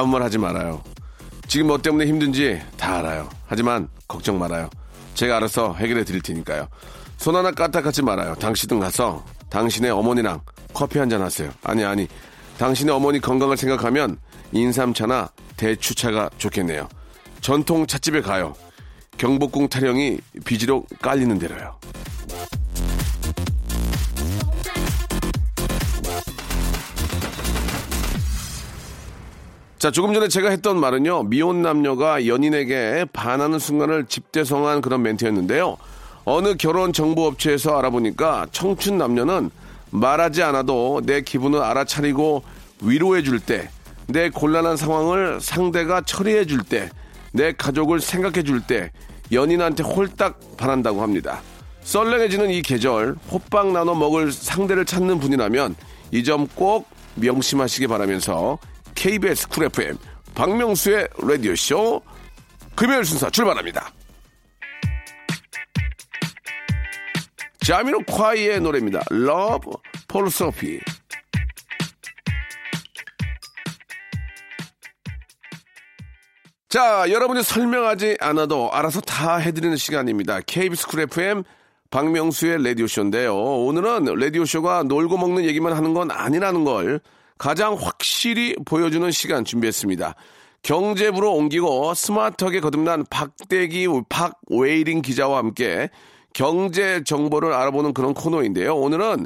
아무 말 하지 말아요. 지금 뭐 때문에 힘든지 다 알아요. 하지만 걱정 말아요. 제가 알아서 해결해 드릴 테니까요. 손 하나 까딱하지 말아요. 당신은 가서 당신의 어머니랑 커피 한 잔 하세요. 아니 아니. 당신의 어머니 건강을 생각하면 인삼차나 대추차가 좋겠네요. 전통 찻집에 가요. 경복궁 타령이 비지로 깔리는 대로요. 자, 조금 전에 제가 했던 말은요, 미혼 남녀가 연인에게 반하는 순간을 집대성한 그런 멘트였는데요. 어느 결혼 정보 업체에서 알아보니까 청춘 남녀는 말하지 않아도 내 기분을 알아차리고 위로해 줄 때, 내 곤란한 상황을 상대가 처리해 줄 때, 내 가족을 생각해 줄 때, 연인한테 홀딱 반한다고 합니다. 썰렁해지는 이 계절, 호빵 나눠 먹을 상대를 찾는 분이라면 이 점 꼭 명심하시기 바라면서 KBS 쿨 FM 박명수의 라디오쇼 금요일 순서 출발합니다. 자미로 콰이의 노래입니다. Love Foolosophy. 자, 여러분이 설명하지 않아도 알아서 다 해드리는 시간입니다. KBS 쿨 FM 박명수의 라디오쇼인데요. 오늘은 라디오쇼가 놀고 먹는 얘기만 하는 건 아니라는 걸 가장 확실히 보여주는 시간 준비했습니다. 경제부로 옮기고 스마트하게 거듭난 박대기 박웨이링 기자와 함께 경제 정보를 알아보는 그런 코너인데요. 오늘은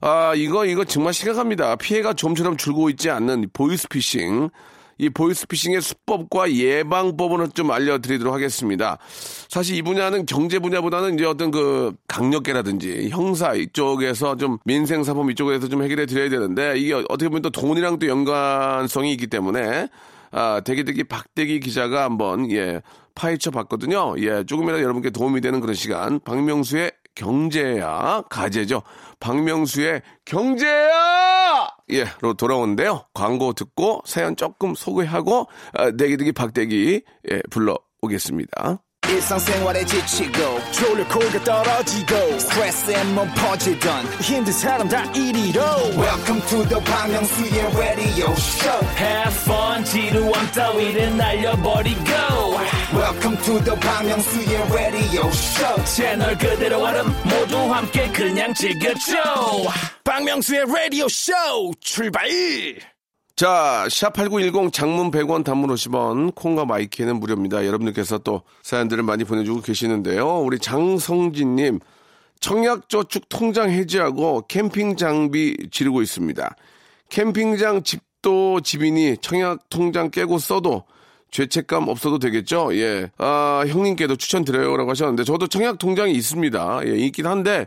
아 이거 이거 정말 심각합니다. 피해가 좀처럼 줄고 있지 않는 보이스피싱. 이 보이스피싱의 수법과 예방법을 좀 알려드리도록 하겠습니다. 사실 이 분야는 경제 분야보다는 이제 어떤 그 강력계라든지 형사 이쪽에서 좀 민생사범 이쪽에서 좀 해결해 드려야 되는데 이게 어떻게 보면 또 돈이랑 또 연관성이 있기 때문에 아, 대기대기 박대기 기자가 한번 예 파헤쳐 봤거든요. 예, 조금이라도 여러분께 도움이 되는 그런 시간. 박명수의 경제야 가제죠. 박명수의 경제야 예로 돌아오는데요. 광고 듣고 사연 조금 소개하고 아, 대기대기 박대기 예 불러오겠습니다. 지치고, 떨어지고, 퍼지던, welcome to the Bang radio show Have fun 지루함 따위를 날려버리고 welcome to the Myung-soo's radio show 채널 그대로 얼음 모두 함께 그냥 즐겨줘 박명수의 라디오 쇼 출발! 자, 샵8910 장문 100원 단문 50원, 콩과 마이케이는 무료입니다. 여러분들께서 또 사연들을 많이 보내주고 계시는데요. 우리 장성진님, 청약저축 통장 해지하고 캠핑 장비 지르고 있습니다. 캠핑장 집도 집이니 청약 통장 깨고 써도 죄책감 없어도 되겠죠? 예. 아, 형님께도 추천드려요. 라고 하셨는데, 저도 청약 통장이 있습니다. 예, 있긴 한데,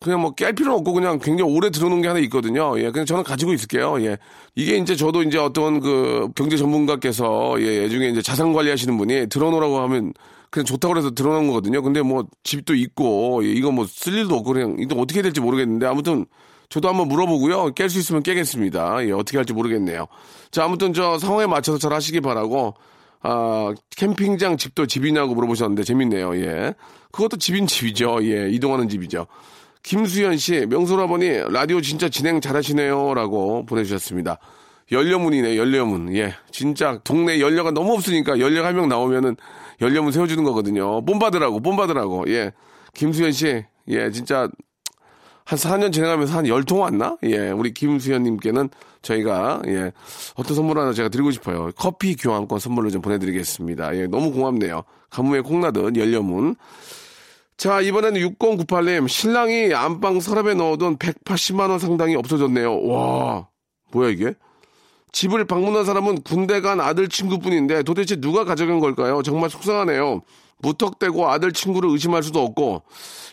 그냥 뭐 깰 필요는 없고 그냥 굉장히 오래 들어놓은 게 하나 있거든요. 예, 그냥 저는 가지고 있을게요. 예. 이게 이제 저도 이제 어떤 그 경제 전문가께서 예, 예중에 이제 자산 관리하시는 분이 들어놓으라고 하면 그냥 좋다고 해서 들어놓은 거거든요. 근데 뭐 집도 있고 예, 이거 뭐 쓸 일도 없고 그냥 이거 어떻게 될지 모르겠는데 아무튼 저도 한번 물어보고요. 깰 수 있으면 깨겠습니다. 예, 어떻게 할지 모르겠네요. 자, 아무튼 저 상황에 맞춰서 잘 하시기 바라고 아, 캠핑장 집도 집이냐고 물어보셨는데 재밌네요. 예. 그것도 집인 집이죠. 예, 이동하는 집이죠. 김수현 씨, 명소라보니 라디오 진짜 진행 잘하시네요. 라고 보내주셨습니다. 연료문이네, 연료문. 예. 진짜 동네 연료가 너무 없으니까 연료 한명 나오면은 연료문 세워주는 거거든요. 뽐받으라고, 뽐받으라고. 예. 김수현 씨, 예, 진짜 한 4년 진행하면서 한 10통 왔나? 예, 우리 김수현님께는 저희가, 예, 어떤 선물 하나 제가 드리고 싶어요. 커피 교환권 선물로 좀 보내드리겠습니다. 예, 너무 고맙네요. 가뭄에 콩나듯 연료문. 자, 이번에는 6098님, 신랑이 안방 서랍에 넣어둔 180만원 상당이 없어졌네요. 와, 뭐야 이게? 집을 방문한 사람은 군대 간 아들 친구뿐인데 도대체 누가 가져간 걸까요? 정말 속상하네요. 무턱대고 아들 친구를 의심할 수도 없고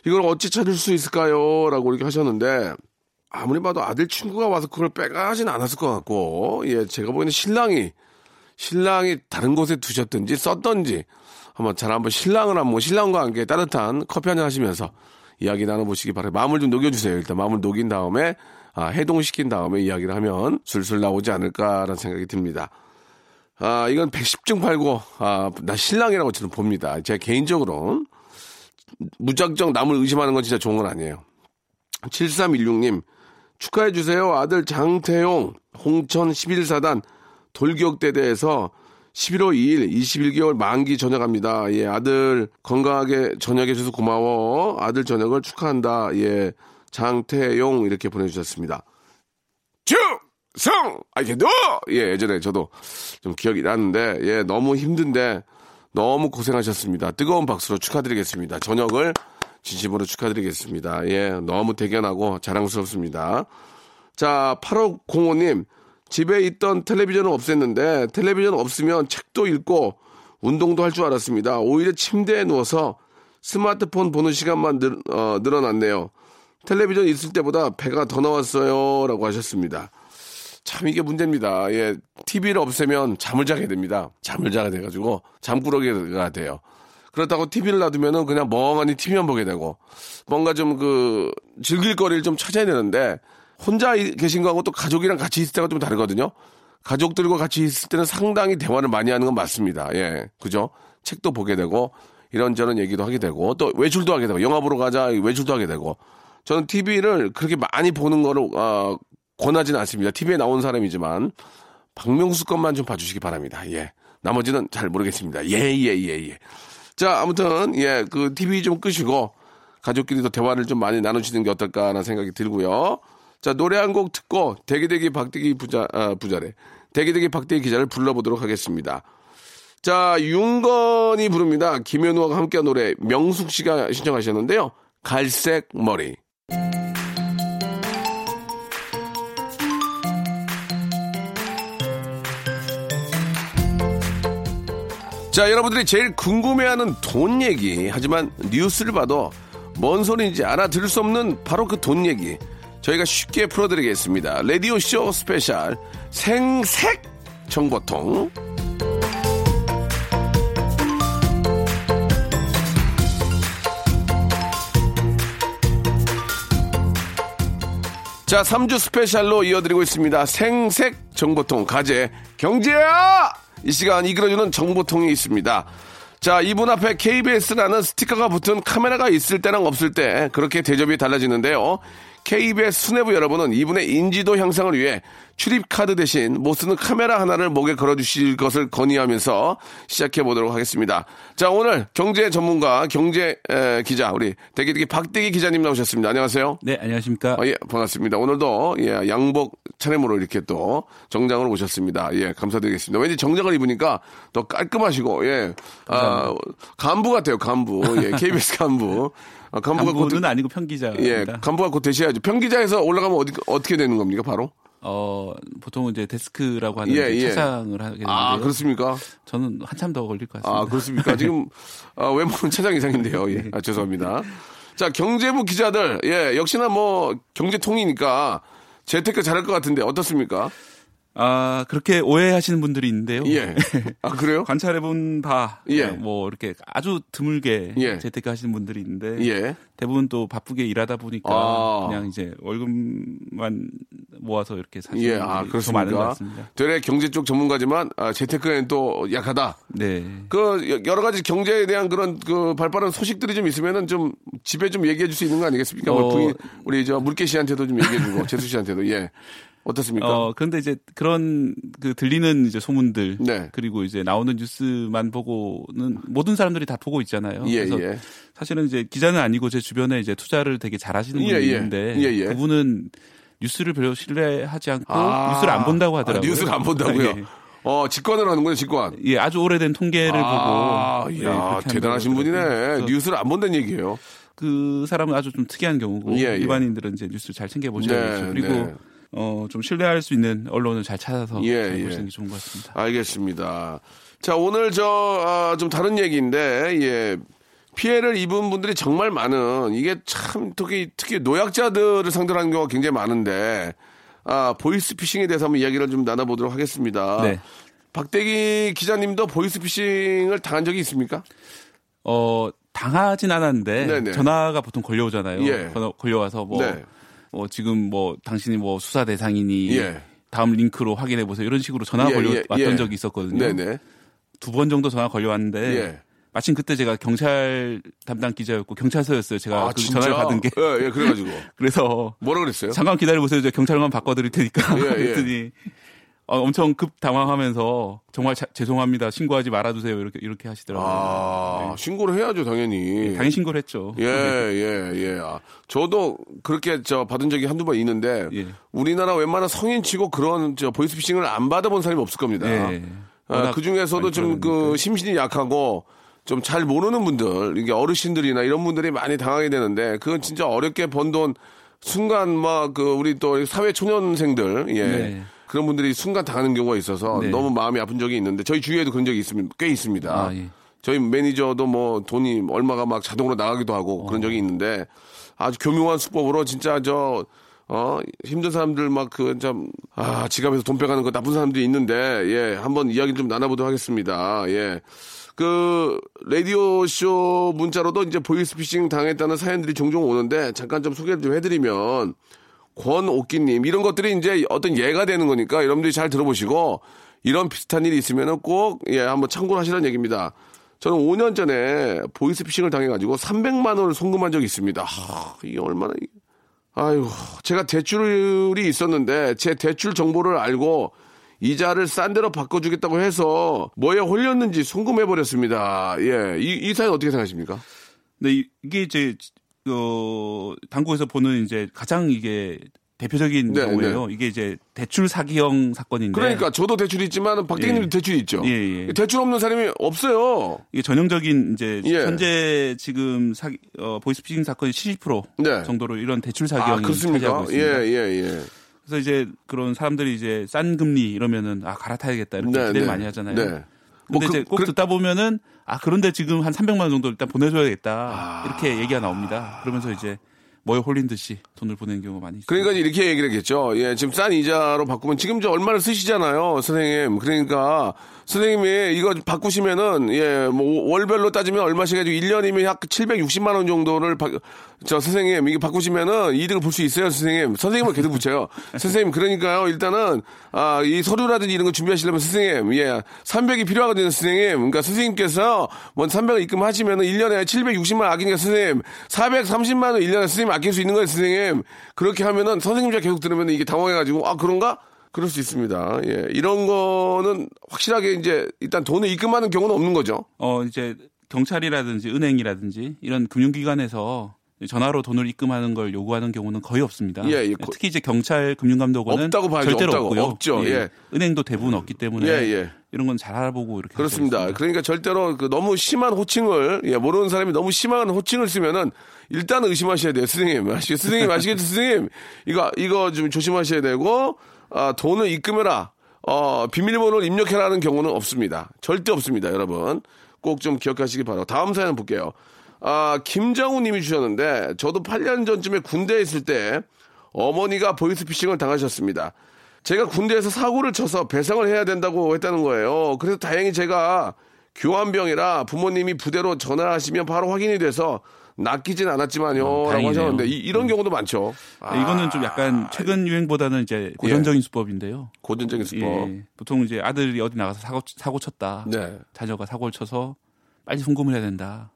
이걸 어찌 찾을 수 있을까요? 라고 이렇게 하셨는데 아무리 봐도 아들 친구가 와서 그걸 빼가진 않았을 것 같고, 예, 제가 보기에는 신랑이, 신랑이 다른 곳에 두셨든지 썼던지, 한번 잘 한번 신랑을 한번, 신랑과 함께 따뜻한 커피 한잔 하시면서 이야기 나눠보시기 바랍니다. 마음을 좀 녹여주세요. 일단 마음을 녹인 다음에, 아, 해동시킨 다음에 이야기를 하면 술술 나오지 않을까라는 생각이 듭니다. 아, 이건 110중 팔고, 아, 나 신랑이라고 저는 봅니다. 제 개인적으로는. 무작정 남을 의심하는 건 진짜 좋은 건 아니에요. 7316님, 축하해주세요. 아들 장태용, 홍천 11사단 돌격대대에서 11월 2일 21개월 만기 전역합니다. 예, 아들 건강하게 전역해줘서 고마워. 아들 전역을 축하한다. 예, 장태용 이렇게 보내주셨습니다. 주 성! 아, 이게 너! 예, 예전에 저도 좀 기억이 나는데, 예, 너무 힘든데, 너무 고생하셨습니다. 뜨거운 박수로 축하드리겠습니다. 저녁을 진심으로 축하드리겠습니다. 예, 너무 대견하고 자랑스럽습니다. 자, 8505님, 집에 있던 텔레비전을 없앴는데, 텔레비전 없으면 책도 읽고, 운동도 할 줄 알았습니다. 오히려 침대에 누워서 스마트폰 보는 시간만 늘, 어, 늘어났네요. 텔레비전 있을 때보다 배가 더 나왔어요. 라고 하셨습니다. 참 이게 문제입니다. 예, TV를 없애면 잠을 자게 됩니다. 잠을 자게 돼가지고 잠꾸러기가 돼요. 그렇다고 TV를 놔두면은 그냥 멍하니 TV만 보게 되고 뭔가 좀 그 즐길 거리를 좀 찾아야 되는데 혼자 계신 거하고 또 가족이랑 같이 있을 때가 좀 다르거든요. 가족들과 같이 있을 때는 상당히 대화를 많이 하는 건 맞습니다. 예, 그죠? 책도 보게 되고 이런저런 얘기도 하게 되고 또 외출도 하게 되고 영화 보러 가자 외출도 하게 되고 저는 TV를 그렇게 많이 보는 거를 어, 권하지는 않습니다. TV에 나온 사람이지만 박명수 것만 좀 봐주시기 바랍니다. 예. 나머지는 잘 모르겠습니다. 예, 예, 예, 예. 자, 아무튼, 예, 그 TV 좀 끄시고 가족끼리도 대화를 좀 많이 나누시는 게 어떨까라는 생각이 들고요. 자, 노래 한 곡 듣고 대기대기 박대기 부자, 아, 부자래. 대기대기 박대기 기자를 불러보도록 하겠습니다. 자, 윤건이 부릅니다. 김현우와 함께한 노래 명숙 씨가 신청하셨는데요. 갈색 머리. 자, 여러분들이 제일 궁금해하는 돈 얘기. 하지만 뉴스를 봐도 뭔 소리인지 알아들을 수 없는 바로 그 돈 얘기. 저희가 쉽게 풀어드리겠습니다. 라디오 쇼 스페셜 생색 정보통. 자, 3주 스페셜로 이어드리고 있습니다. 생색 정보통 가제 경제야! 이 시간 이끌어주는 정보통이 있습니다. 자, 이분 앞에 KBS라는 스티커가 붙은 카메라가 있을 때랑 없을 때 그렇게 대접이 달라지는데요. KBS 수뇌부 여러분은 이분의 인지도 향상을 위해 출입카드 대신 못 쓰는 카메라 하나를 목에 걸어주실 것을 건의하면서 시작해 보도록 하겠습니다. 자, 오늘 경제 전문가, 경제 에, 기자, 우리 대기대기 박대기 기자님 나오셨습니다. 안녕하세요. 네, 안녕하십니까. 아, 예, 반갑습니다. 오늘도 예, 양복 차림으로 이렇게 또 정장으로 오셨습니다. 예, 감사드리겠습니다. 왠지 정장을 입으니까 더 깔끔하시고, 예, 아, 간부 같아요, 간부. 예, KBS 간부. 아, 간부가 간부는 곧, 아니고 평기자. 예, 간부가 곧 되셔야죠. 평기자에서 올라가면 어디, 어떻게 되는 겁니까, 바로? 어, 보통 이제 데스크라고 하는 예, 예. 차장을 하게 되는데 아, 그렇습니까? 저는 한참 더 걸릴 것 같습니다. 아, 그렇습니까? 지금 아, 외모는 차장 이상인데요. 예. 아, 죄송합니다. 자, 경제부 기자들. 예, 역시나 뭐 경제통이니까 재테크 잘할 것 같은데 어떻습니까? 아, 그렇게 오해하시는 분들이 있는데요. 예. 아, 그래요? 관찰해본 바, 예. 뭐, 이렇게 아주 드물게 예. 재테크 하시는 분들이 있는데, 예. 대부분 또 바쁘게 일하다 보니까, 아. 그냥 이제 월급만 모아서 이렇게 사시는 예. 아, 더 많은 것 같습니다. 되레 경제 쪽 전문가지만, 아, 재테크에는 또 약하다. 네. 그, 여러 가지 경제에 대한 그런 그 발빠른 소식들이 좀 있으면은 좀 집에 좀 얘기해 줄 수 있는 거 아니겠습니까? 뭐 어. 우리 저 물개 씨한테도 좀 얘기해 주고, 재수 씨한테도, 예. 어떻습니까? 어, 그런데 이제 그런 그 들리는 이제 소문들 네. 그리고 이제 나오는 뉴스만 보고는 모든 사람들이 다 보고 있잖아요. 예, 그래서 예. 사실은 이제 기자는 아니고 제 주변에 이제 투자를 되게 잘하시는 분이 예, 예. 있는데 예, 예. 그분은 뉴스를 별로 신뢰하지 않고 아, 뉴스를 안 본다고 아, 하더라고요. 아, 뉴스를 안 본다고요? 예. 어, 직관을 하는군요, 직관. 예, 아주 오래된 통계를 아, 보고. 야, 네, 대단하신 분이네. 뉴스를 안 본다는 얘기예요. 그 사람은 아주 좀 특이한 경우고 일반인들은 이제 뉴스를 잘 챙겨 보셔야죠. 네, 그리고 네. 어, 좀 신뢰할 수 있는 언론을 잘 찾아서 예, 잘 예. 보시는 게 좋은 것 같습니다. 알겠습니다. 자, 오늘 저, 아, 좀 다른 얘기인데, 예. 피해를 입은 분들이 정말 많은 이게 참 특히 특히 노약자들을 상대로 하는 경우가 굉장히 많은데 아 보이스피싱에 대해서 한번 이야기를 좀 나눠보도록 하겠습니다. 네. 박대기 기자님도 보이스피싱을 당한 적이 있습니까? 어 당하진 않았는데 네네. 전화가 보통 걸려오잖아요. 예. 걸려와서 뭐, 네. 뭐 지금 뭐 당신이 뭐 수사 대상이니 예. 다음 링크로 확인해 보세요 이런 식으로 전화 예, 걸려왔던 예, 예. 적이 있었거든요. 두 번 정도 전화 걸려 왔는데 예. 마침 그때 제가 경찰 담당 기자였고 경찰서였어요. 제가 아, 그 전화를 받은 게. 예, 예, 그래가지고. 그래서 뭐라 그랬어요? 잠깐 기다려 보세요. 제가 경찰만 바꿔드릴 테니까. 예, 예. 그랬더니 어, 엄청 급 당황하면서 정말 자, 죄송합니다. 신고하지 말아주세요. 이렇게 이렇게 하시더라고요. 아, 네. 신고를 해야죠, 당연히. 네, 당연히 신고를 했죠. 예, 예, 예. 아, 저도 그렇게 저 받은 적이 한두 번 있는데 예. 우리나라 웬만한 성인치고 그런 저 보이스피싱을 안 받아본 사람이 없을 겁니다. 예. 아, 그 중에서도 좀 그 심신이 약하고 좀 잘 모르는 분들, 이게 어르신들이나 이런 분들이 많이 당하게 되는데, 그건 진짜 어렵게 번 돈, 순간 막, 그, 우리 또 사회 초년생들, 예. 네. 그런 분들이 순간 당하는 경우가 있어서 네. 너무 마음이 아픈 적이 있는데, 저희 주위에도 그런 적이 있습니다. 꽤 있습니다. 아, 예. 저희 매니저도 뭐 돈이 얼마가 막 자동으로 나가기도 하고 어. 그런 적이 있는데, 아주 교묘한 수법으로 진짜 저, 어, 힘든 사람들 막 그, 참, 아, 지갑에서 돈 빼가는 거 나쁜 사람들이 있는데, 예, 한번 이야기 좀 나눠보도록 하겠습니다. 예. 그 라디오쇼 문자로도 이제 보이스피싱 당했다는 사연들이 종종 오는데 잠깐 좀 소개를 좀 해드리면 권옥기님 이런 것들이 이제 어떤 예가 되는 거니까 여러분들이 잘 들어보시고 이런 비슷한 일이 있으면은 꼭예 한번 참고를 하시라는 얘기입니다. 저는 5년 전에 보이스피싱을 당해가지고 300만 원을 송금한 적이 있습니다. 하, 이게 얼마나 아유 제가 대출이 있었는데 제 대출 정보를 알고 이자를 싼 데로 바꿔주겠다고 해서 뭐에 홀렸는지 송금해 버렸습니다. 예. 이, 이 사연 어떻게 생각하십니까? 네, 이게 이제, 어, 당국에서 보는 이제 가장 이게 대표적인 네, 경우예요. 네. 이게 이제 대출 사기형 사건인데. 그러니까 저도 대출이 있지만 박대기님도 예. 대출이 있죠. 예, 예. 대출 없는 사람이 없어요. 이게 전형적인 이제 예. 현재 지금 사기 어, 보이스피싱 사건이 70% 네. 정도로 이런 대출 사기형이 아, 차지하고 있습니다. 예, 예, 예. 그래서 이제 그런 사람들이 이제 싼 금리 이러면은 아 갈아타야겠다 이렇게 네, 기대를 네. 많이 하잖아요. 네. 근데 뭐 이제 그, 꼭 그, 듣다 보면은 아 그런데 지금 한 300만 원 정도 일단 보내줘야겠다 아. 이렇게 얘기가 나옵니다. 그러면서 이제 뭐에 홀린 듯이 돈을 보내는 경우가 많이 있습니다. 그러니까 이렇게 얘기를 했겠죠. 예, 지금 싼 이자로 바꾸면 지금 저 얼마를 쓰시잖아요, 선생님. 그러니까 선생님이 이거 바꾸시면은 예, 뭐 월별로 따지면 얼마씩 해가지고 1년이면 약 760만 원 정도를 바, 저 선생님 이게 바꾸시면은 이득을 볼 수 있어요, 선생님. 선생님은 계속 붙여요. 선생님 그러니까요. 일단은 아, 이 서류라든지 이런 거 준비하시려면 선생님 예, 300이 필요하거든요, 선생님. 그러니까 선생님께서 먼 300을 입금하시면은 1년에 760만 원 아끼니까 선생님 430만 원 1년에 선생님 아낄 수 있는 거예요, 선생님. 그렇게 하면은 선생님 자 계속 들으면 이게 당황해가지고 아 그런가? 그럴 수 있습니다. 예. 이런 거는 확실하게 이제 일단 돈을 입금하는 경우는 없는 거죠. 어, 이제 경찰이라든지 은행이라든지 이런 금융기관에서 전화로 돈을 입금하는 걸 요구하는 경우는 거의 없습니다. 예, 예. 특히 이제 경찰 금융감독원은 없다고 봐야죠. 절대로 없다고. 없고요. 없죠. 예. 예. 은행도 대부분 없기 때문에 예, 예. 이런 건 잘 알아보고 이렇게 그렇습니다. 그러니까 절대로 그 너무 심한 호칭을 예, 모르는 사람이 너무 심한 호칭을 쓰면은 일단 의심하셔야 돼요, 선생님. 아시겠, 선생님 아시겠죠, 선생님? 이거 이거 좀 조심하셔야 되고 아, 돈을 입금해라. 어, 비밀번호를 입력해라는 경우는 없습니다. 절대 없습니다, 여러분. 꼭 좀 기억하시기 바라고. 다음 사연 볼게요. 아, 김장우 님이 주셨는데, 저도 8년 전쯤에 군대에 있을 때, 어머니가 보이스피싱을 당하셨습니다. 제가 군대에서 사고를 쳐서 배상을 해야 된다고 했다는 거예요. 그래서 다행히 제가 교환병이라 부모님이 부대로 전화하시면 바로 확인이 돼서 낚이진 않았지만요. 어, 라고 하셨는데 이, 런 음. 경우도 많죠. 아. 이거는 좀 약간 최근 유행보다는 이제 고전적인 예. 수법인데요. 고전적인 수법. 예. 보통 이제 아들이 어디 나가서 사고 사고 쳤다. 네. 자녀가 사고를 쳐서 빨리 송금을 해야 된다.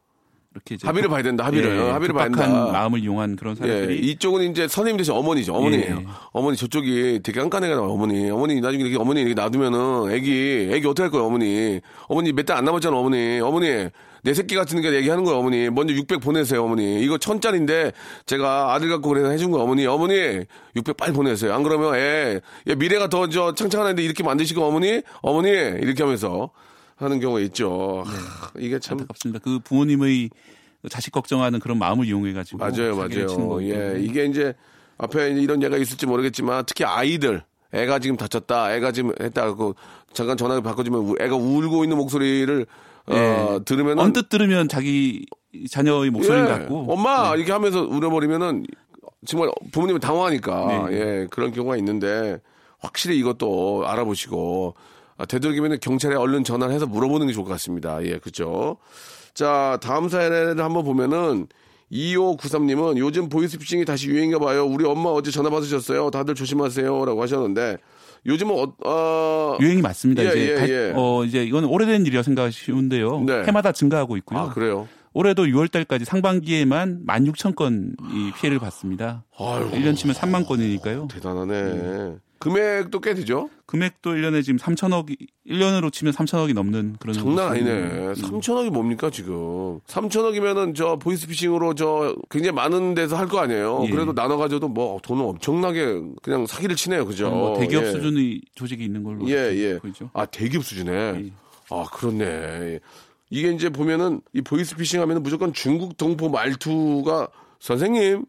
이렇게 이제 합의를 봐야 된다. 합의를 예, 합의를 봐야 된다. 마음을 이용한 그런 사람들이 예, 이쪽은 이제 선생님 대신 어머니죠. 어머니예요. 예. 어머니 저쪽이 되게 깐깐해가 나와 어머니. 어머니 나중에 이렇게 어머니 이렇게 놔두면은 애기 애기 어떻게 할 거예요, 어머니. 어머니 몇 달 안 남았잖아, 어머니. 어머니 내 새끼 같은 게 얘기하는 거예요, 어머니. 먼저 600 보내세요, 어머니. 이거 천 짜리인데 제가 아들 갖고 그래서 해준 거예요, 어머니. 어머니, 600 빨리 보내세요. 안 그러면 애, 예, 미래가 더 저 창창한데 이렇게 만드시고 어머니, 어머니 이렇게 하면서 하는 경우가 있죠. 네. 하, 이게 참 안타깝습니다. 그 부모님의 자식 걱정하는 그런 마음을 이용해 가지고 맞아요, 맞아요. 예, 이게 이제 앞에 이런 예가 있을지 모르겠지만 특히 아이들 애가 지금 다쳤다, 애가 지금 했다, 그 잠깐 전화를 바꿔주면 애가 울고 있는 목소리를 어, 예. 들으면 언뜻 들으면 자기 자녀의 목소리 예. 같고 엄마 네. 이렇게 하면서 울어버리면은 정말 부모님은 당황하니까 네. 예 그런 경우가 있는데 확실히 이것도 알아보시고 아, 되도록이면 경찰에 얼른 전화를 해서 물어보는 게 좋을 것 같습니다. 예, 그죠. 자, 다음 사연을 한번 보면은 2593님은 요즘 보이스피싱이 다시 유행인가 봐요. 우리 엄마 어제 전화 받으셨어요. 다들 조심하세요. 라고 하셨는데 요즘은 어, 어... 유행이 맞습니다. 예, 이제 예, 예. 어 이제 이건 오래된 일이라 생각하기 쉬운데요. 네. 해마다 증가하고 있고요. 아, 그래요? 올해도 6월 달까지 상반기에만 16,000건이 피해를 봤습니다. 아유, 1년 치면 3만 건이니까요. 대단하네. 음. 금액도 꽤 되죠? 금액도 1년에 지금 3천억이 1년으로 치면 3천억이 넘는 그런 장난 아니네. 음. 3천억이 뭡니까 지금? 3천억이면은 저 보이스피싱으로 저 굉장히 많은 데서 할 거 아니에요. 예. 그래도 나눠 가져도 뭐 돈은 엄청나게 그냥 사기를 치네요. 그죠? 뭐 대기업 예. 수준의 조직이 있는 걸로 예, 예. 보이죠. 아, 대기업 수준에. 예. 아, 그렇네. 이게 이제 보면은 이 보이스피싱 하면은 무조건 중국 동포 말투가 선생님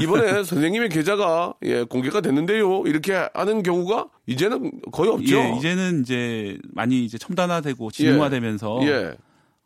이번에 선생님의 계좌가 예, 공개가 됐는데요. 이렇게 하는 경우가 이제는 거의 없죠. 예, 이제는 이제 많이 이제 첨단화되고 지능화되면서 예.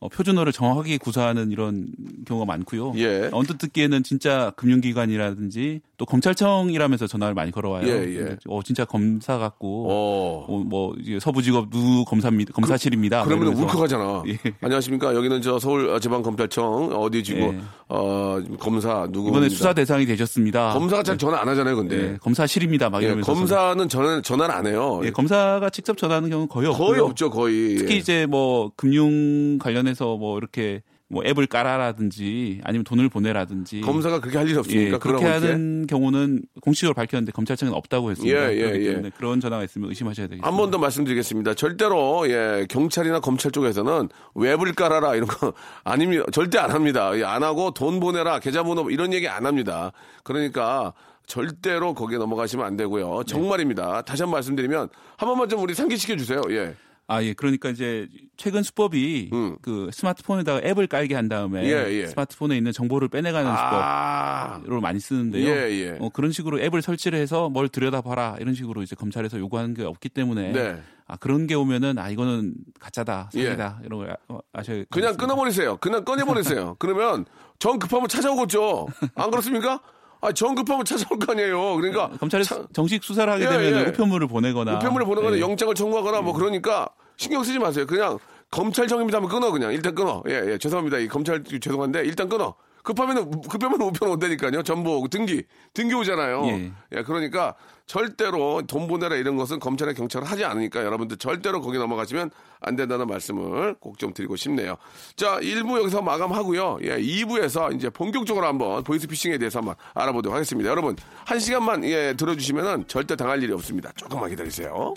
예. 어, 표준어를 정확하게 구사하는 이런 경우가 많고요. 예. 언뜻 듣기에는 진짜 금융기관이라든지 또 검찰청이라면서 전화를 많이 걸어와요. 예, 예. 어 진짜 검사 같고 어. 어, 뭐 서부지검 누 검사입니다. 검사실입니다. 그, 러면 울컥하잖아. 예. 안녕하십니까. 여기는 저 서울 지방검찰청 어디 지구 예. 어, 검사 누구 이번에 수사 대상이 되셨습니다. 검사가 잘 전화 안 하잖아요, 근데 예, 검사실입니다. 막 예, 이러면서 검사는 전화 전화를 안 해요. 예, 검사가 직접 전화하는 경우는 거의 없고요. 거의 없죠, 거의. 특히 이제 뭐 금융 관련해 서 뭐 이렇게 뭐 앱을 깔아라든지 아니면 돈을 보내라든지 검사가 그렇게 할 일이 없습니까? 예, 그렇게 하는 경우는 공식으로 밝혔는데 검찰청은 없다고 했습니다. 예, 예, 예. 그런 전화가 있으면 의심하셔야 되겠습니다. 한 번 더 말씀드리겠습니다. 절대로 예, 경찰이나 검찰 쪽에서는 웹을 깔아라 이런 거 아닙니다. 절대 안 합니다. 예, 안 하고 돈 보내라 계좌번호 이런 얘기 안 합니다. 그러니까 절대로 거기에 넘어가시면 안 되고요. 네. 정말입니다. 네. 다시 한 번 말씀드리면 한 번만 좀 우리 상기시켜 주세요. 예. 아, 예. 그러니까 이제 최근 수법이 음. 그 스마트폰에다가 앱을 깔게 한 다음에 예, 예. 스마트폰에 있는 정보를 빼내가는 아. 수법으로 많이 쓰는데요. 예, 예, 어, 그런 식으로 앱을 설치를 해서 뭘 들여다봐라 이런 식으로 이제 검찰에서 요구하는 게 없기 때문에 네. 아 그런 게 오면은 아 이거는 가짜다 사기다 예. 이런 걸 아, 아셔야 그냥 끊어버리세요. 그냥 꺼내버리세요. 그러면 정 급하면 찾아오겠죠. 안 그렇습니까? 아, 정 급하면 찾아올 거 아니에요. 그러니까. 검찰에 차... 정식 수사를 하게 예, 되면 예. 우편물을 보내거나. 우편물을 보내거나 예. 영장을 청구하거나 뭐 그러니까 신경 쓰지 마세요. 그냥 검찰청입니다 하면 끊어 그냥 일단 끊어. 예, 예. 죄송합니다. 이 검찰 죄송한데 일단 끊어. 급하면은 급하면 우편 온다니까요. 전부 등기 등기 오잖아요. 예. 예. 그러니까 절대로 돈 보내라 이런 것은 검찰에 경찰을 하지 않으니까 여러분들 절대로 거기 넘어가시면 안 된다는 말씀을 꼭 좀 드리고 싶네요. 자, 1부 여기서 마감하고요. 예, 2부에서 이제 본격적으로 한번 보이스피싱에 대해서 한번 알아보도록 하겠습니다. 여러분, 한 시간만 예, 들어주시면은 절대 당할 일이 없습니다. 조금만 기다리세요.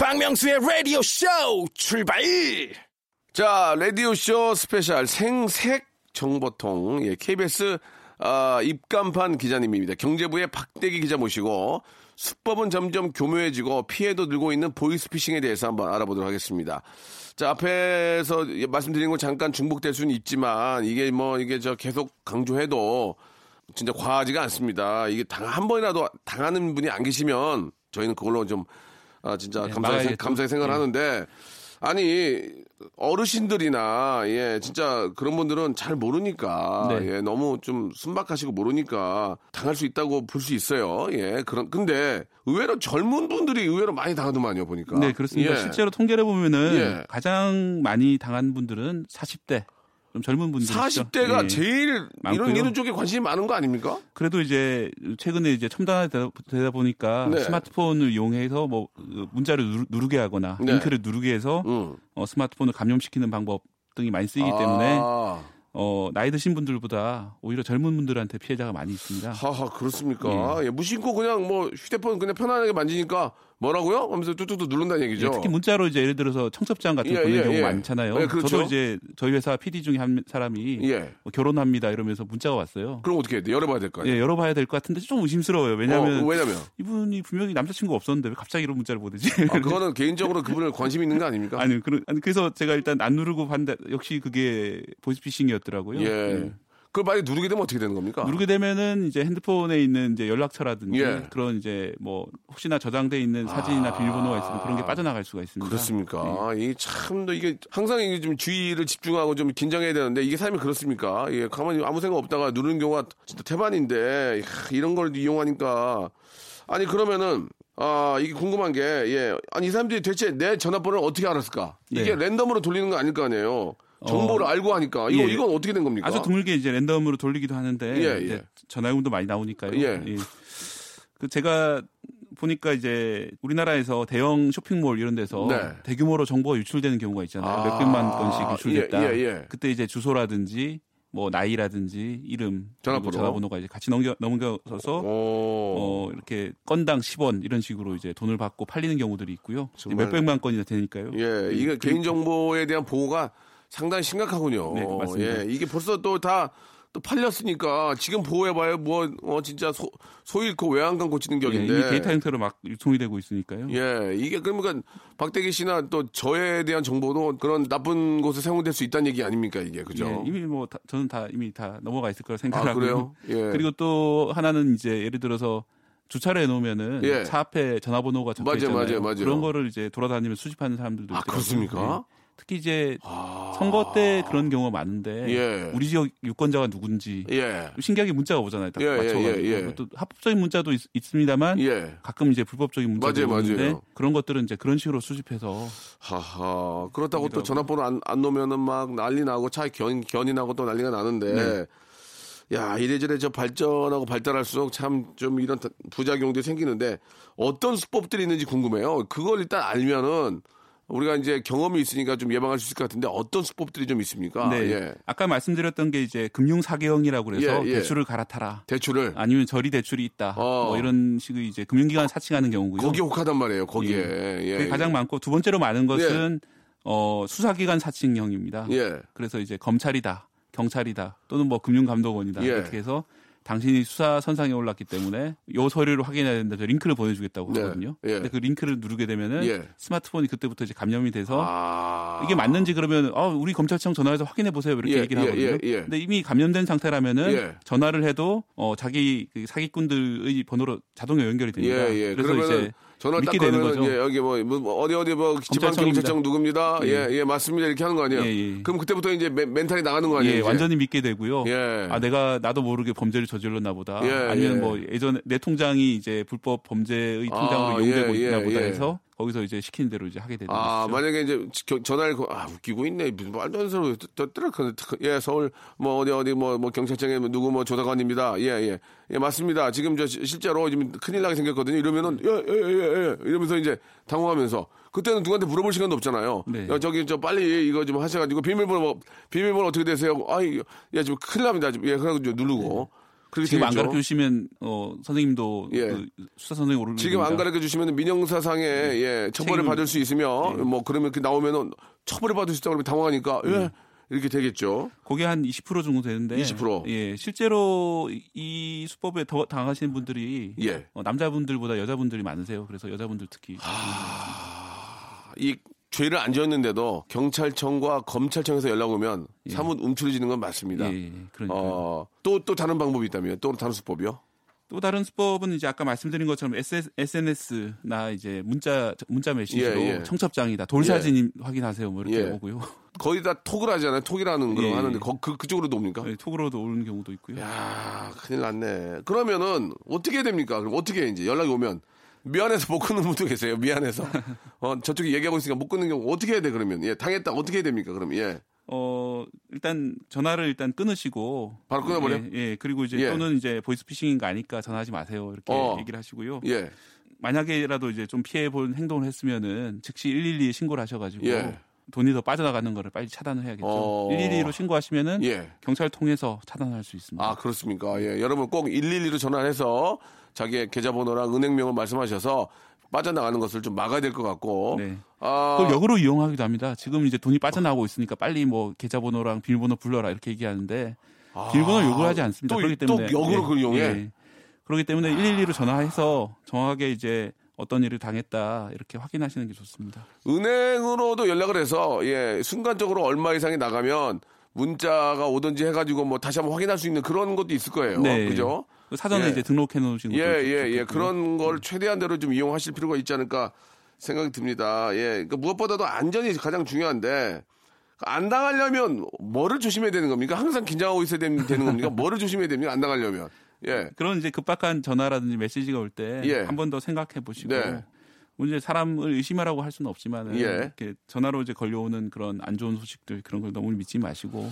박명수의 라디오 쇼 출발! 자, 라디오 쇼 스페셜 생생 정보통 예, KBS 아, 입간판 기자님입니다. 경제부의 박대기 기자 모시고 수법은 점점 교묘해지고 피해도 늘고 있는 보이스피싱에 대해서 한번 알아보도록 하겠습니다. 자, 앞에서 말씀드린 거 잠깐 중복될 수는 있지만 이게 뭐 이게 저 계속 강조해도 진짜 과하지가 않습니다. 이게 당, 한 번이라도 당하는 분이 안 계시면 저희는 그걸로 좀 아, 진짜 네, 감사하게, 감사하게 생각을 네. 하는데 아니 어르신들이나 예 진짜 그런 분들은 잘 모르니까 네. 예 너무 좀 순박하시고 모르니까 당할 수 있다고 볼 수 있어요 예 그런 근데 의외로 젊은 분들이 의외로 많이 당하더만요 보니까 네 그렇습니다 예. 실제로 통계를 보면은 예. 가장 많이 당한 분들은 40대 좀 젊은 분들 40대가 예. 제일 많고요. 이런 이런 쪽에 관심이 많은 거 아닙니까? 그래도 이제 최근에 이제 첨단화되다 보니까 네. 스마트폰을 이용해서 뭐그 문자를 누르, 게 하거나 네. 링크를 누르게 해서 음. 어, 스마트폰을 감염시키는 방법 등이 많이 쓰이기 아. 때문에 어, 나이 드신 분들보다 오히려 젊은 분들한테 피해자가 많이 있습니다. 하하, 그렇습니까? 예. 예, 무심코 그냥 뭐 휴대폰 그냥 편안하게 만지니까 뭐라고요? 하면서 뚝뚝뚝 누른다는 얘기죠. 예, 특히 문자로 이제 예를 들어서 청첩장 같은 거 예, 보내는 예, 경우 예. 많잖아요. 예, 그렇죠? 저도 이제 저희 회사 PD 중에 한 사람이 뭐 결혼합니다 이러면서 문자가 왔어요. 그럼 어떻게 해야 돼? 열어봐야 될거 아니에요? 예, 열어봐야 될 것 같은데 좀 의심스러워요. 왜냐하면, 어, 왜냐면 이분이 분명히 남자친구가 없었는데 왜 갑자기 이런 문자를 보내지? 아, 그거는 개인적으로 그분을 관심 있는 거 아닙니까? 아니, 그러, 아니, 그래서 제가 일단 안 누르고 봤는데 역시 그게 보이스피싱이었더라고요. 예. 그걸 만약 누르게 되면 어떻게 되는 겁니까? 누르게 되면은 이제 핸드폰에 있는 이제 연락처라든지 예. 그런 이제 뭐 혹시나 저장돼 있는 사진이나 아. 비밀번호가 있으면 그런 게 빠져나갈 수가 있습니다. 그렇습니까? 예. 이참 이게 항상 이게 좀 주의를 집중하고 좀 긴장해야 되는데 이게 삶이 그렇습니까? 예, 가만히 아무 생각 없다가 누르는 경우가 진짜 태반인데 이런 걸 이용하니까 아니 그러면은 아 이게 궁금한 게 예, 아니 이 사람들이 대체 내 전화번호를 어떻게 알았을까? 이게 네. 랜덤으로 돌리는 거 아닐 거 아니에요. 정보를 어. 알고 하니까 이거 예. 이건 어떻게 된 겁니까? 아주 드물게 이제 랜덤으로 돌리기도 하는데 예, 예. 전화요금도 많이 나오니까요. 예. 예. 그 제가 보니까 이제 우리나라에서 대형 쇼핑몰 이런 데서 네. 대규모로 정보가 유출되는 경우가 있잖아요. 아. 몇백만 건씩 유출됐다. 예, 예, 그때 이제 주소라든지 뭐 나이라든지 이름 전화번호 전화번호가 이제 같이 넘겨 넘겨서 어 이렇게 건당 10원 이런 식으로 이제 돈을 받고 팔리는 경우들이 있고요. 몇 백만 건이나 되니까요. 예, 이게 개인 정보에 대한 보호가 상당히 심각하군요. 네, 맞습니다. 예, 이게 벌써 또 다 또 팔렸으니까 지금 보호해봐요. 뭐, 어, 진짜 소, 소 잃고 외양간 고치는 격인데. 예, 이미 데이터 형태로 막 유통이 되고 있으니까요. 예, 이게 그러니까 박대기 씨나 또 저에 대한 정보도 그런 나쁜 곳에 사용될 수 있다는 얘기 아닙니까 이게 그죠? 예, 이미 뭐 다, 저는 다 이미 다 넘어가 있을 거라 생각하고. 아, 그래요? 예. 그리고 또 하나는 이제 예를 들어서 주차를 해놓으면은 예. 차 앞에 전화번호가 적혀 있잖아요. 맞아요, 맞아요, 맞아요. 그런 거를 이제 돌아다니면 수집하는 사람들도 아, 있더라고요. 그렇습니까? 예. 특히 이제 아... 선거 때 그런 경우가 많은데 예. 우리 지역 유권자가 누군지 예. 신기하게 문자가 오잖아요. 딱 예, 예 맞춰가지고 예, 예, 또 합법적인 문자도 있, 습니다만 가끔 이제 불법적인 문자도 맞아요, 있는데 맞아요. 그런 것들은 이제 그런 식으로 수집해서 하하 그렇다고 또 전화번호 안, 안 놓으면은 막 난리 나고 차에 견, 견이 나고 또 난리가 나는데 네. 야, 이래저래 저 발전하고 발달할수록 참 좀 이런 부작용들이 생기는데 어떤 수법들이 있는지 궁금해요. 그걸 일단 알면은 우리가 이제 경험이 있으니까 좀 예방할 수 있을 것 같은데 어떤 수법들이 좀 있습니까? 네. 예. 아까 말씀드렸던 게 이제 금융 사기형이라고 그래서 예, 예. 대출을 갈아타라. 대출을 아니면 저리 대출이 있다. 어. 뭐 이런 식의 이제 금융기관 사칭하는 경우고요. 거기 혹하단 말이에요. 거기에. 예. 예. 가장 많고 두 번째로 많은 것은 어, 수사기관 사칭형입니다. 예. 그래서 이제 검찰이다, 경찰이다, 또는 뭐 금융감독원이다 이렇게 해서 당신이 수사 선상에 올랐기 때문에 요 서류를 확인해야 된다. 저 링크를 보내주겠다고 네. 하거든요. 예. 근데 그 링크를 누르게 되면은 예. 스마트폰이 그때부터 이제 감염이 돼서 아... 이게 맞는지 그러면 어, 우리 검찰청 전화해서 확인해 보세요 이렇게 예. 얘기를 예, 하거든요. 예, 근데 이미 감염된 상태라면은 예. 전화를 해도 어, 자기 그 사기꾼들의 번호로 자동으로 연결이 됩니다. 그래서 이제 전화 딱 걸면 예, 여기 뭐, 뭐, 어디 어디 뭐 지방경찰청 누굽니다. 예. 예, 예, 맞습니다. 이렇게 하는 거 아니에요. 예, 예. 그럼 그때부터 이제 멘탈이 나가는 거 아니에요? 예, 완전히 믿게 되고요. 예. 아 내가 나도 모르게 범죄를 저질렀나 보다. 예, 아니면 예. 뭐 예전에 내 통장이 이제 불법 범죄의 통장으로 아, 이용되고 있나 보다 해서 거기서 이제 시키는 대로 이제 하게 되는 아, 거죠. 만약에 이제 전화를 아 웃기고 있네 무슨 말도 안 되는 소리 예 서울 뭐 어디 어디 뭐뭐 뭐 경찰청에 뭐 누구 뭐 조사관입니다. 예예 예. 예, 맞습니다. 지금 저 실제로 지금 큰일 나게 생겼거든요. 이러면은 예예예 예, 예, 예, 이러면서 이제 당황하면서 그때는 누구한테 물어볼 시간도 없잖아요. 네. 야, 저기 저 빨리 이거 좀 하셔 가지고 비밀번호 뭐, 비밀번호 어떻게 되세요? 아이 야 지금 큰일 납니다. 예 그래 가지고 누르고. 네. 지금 안 가르쳐 주시면 어 선생님도 예. 그 수사 선생님 오르는 지금 안 가르쳐 주시면 민영사상에 네. 예 처벌을 받을 수 있으며 네. 뭐 그러면 그 나오면은 처벌을 받을 수 있다고 그러면 당황하니까 예. 네. 이렇게 되겠죠. 거기 한20% 정도 되는데 20%. 예, 실제로 이 수법에 더 당하시는 분들이 예. 어, 남자분들보다 여자분들이 많으세요. 그래서 여자분들 특히 하... 이 죄를 안 지었는데도 경찰청과 검찰청에서 연락 오면 예. 사뭇 움츠러지는 건 맞습니다. 예, 예. 어, 또, 또 다른 방법이 있다면 또 다른 수법이요? 또 다른 수법은 이제 아까 말씀드린 것처럼 SNS나 이제 문자 문자 메시지로 예, 예. 청첩장이다 돌사진 예. 확인하세요 뭐 이렇게 예. 오고요. 거의 다 톡을 하잖아요. 톡이라는 걸 예. 하는데 거, 그 그쪽으로도 옵니까? 네, 톡으로도 오는 경우도 있고요. 야 큰일 났네. 그러면은 어떻게 됩니까? 그럼 어떻게 해, 이제 연락이 오면 미안해서 못 끊는 분도 계세요. 미안해서. 어, 저쪽이 얘기하고 있으니까 못 끊는 경우 어떻게 해야 돼, 그러면? 예, 당했다. 어떻게 해야 됩니까, 그럼? 예. 어, 일단 전화를 일단 끊으시고. 바로 끊어버려? 예, 예. 그리고 이제 예. 또는 이제 보이스피싱인 거 아니까 전화하지 마세요. 이렇게 어. 얘기를 하시고요. 예. 만약에라도 이제 좀 피해 본 행동을 했으면은 즉시 112에 신고를 하셔가지고. 예. 돈이 더 빠져나가는 거를 빨리 차단을 해야겠죠. 어... 112로 신고하시면은 예. 경찰 통해서 차단할 수 있습니다. 아 그렇습니까? 예, 여러분 꼭 112로 전화해서 자기의 계좌번호랑 은행명을 말씀하셔서 빠져나가는 것을 좀 막아야 될 것 같고. 네. 아. 그걸 역으로 이용하기도 합니다. 지금 이제 돈이 빠져나오고 있으니까 빨리 뭐 계좌번호랑 비밀번호 불러라 이렇게 얘기하는데 아. 비밀번호 요구를 하지 않습니다. 또, 그렇기 때문에 또 역으로 예, 그걸 이용해. 예. 그렇기 때문에 112로 전화해서 정확하게 이제 어떤 일을 당했다 이렇게 확인하시는 게 좋습니다. 은행으로도 연락을 해서 예 순간적으로 얼마 이상이 나가면 문자가 오든지 해가지고 뭐 다시 한번 확인할 수 있는 그런 것도 있을 거예요. 네. 그죠? 그 사전에 예. 이제 등록해 놓으신 예, 예, 예. 그런 걸 최대한 대로 좀 이용하실 필요가 있지 않을까 생각이 듭니다. 예. 그러니까 무엇보다도 안전이 가장 중요한데 안 당하려면 뭐를 조심해야 되는 겁니까? 항상 긴장하고 있어야 되는, 겁니까? 뭐를 조심해야 됩니까? 안 당하려면. 예. 그런 이제 급박한 전화라든지 메시지가 올 때 한번 예. 더 생각해 보시고 네. 이제 사람을 의심하라고 할 수는 없지만 예. 이렇게 전화로 이제 걸려오는 그런 안 좋은 소식들 그런 걸 너무 믿지 마시고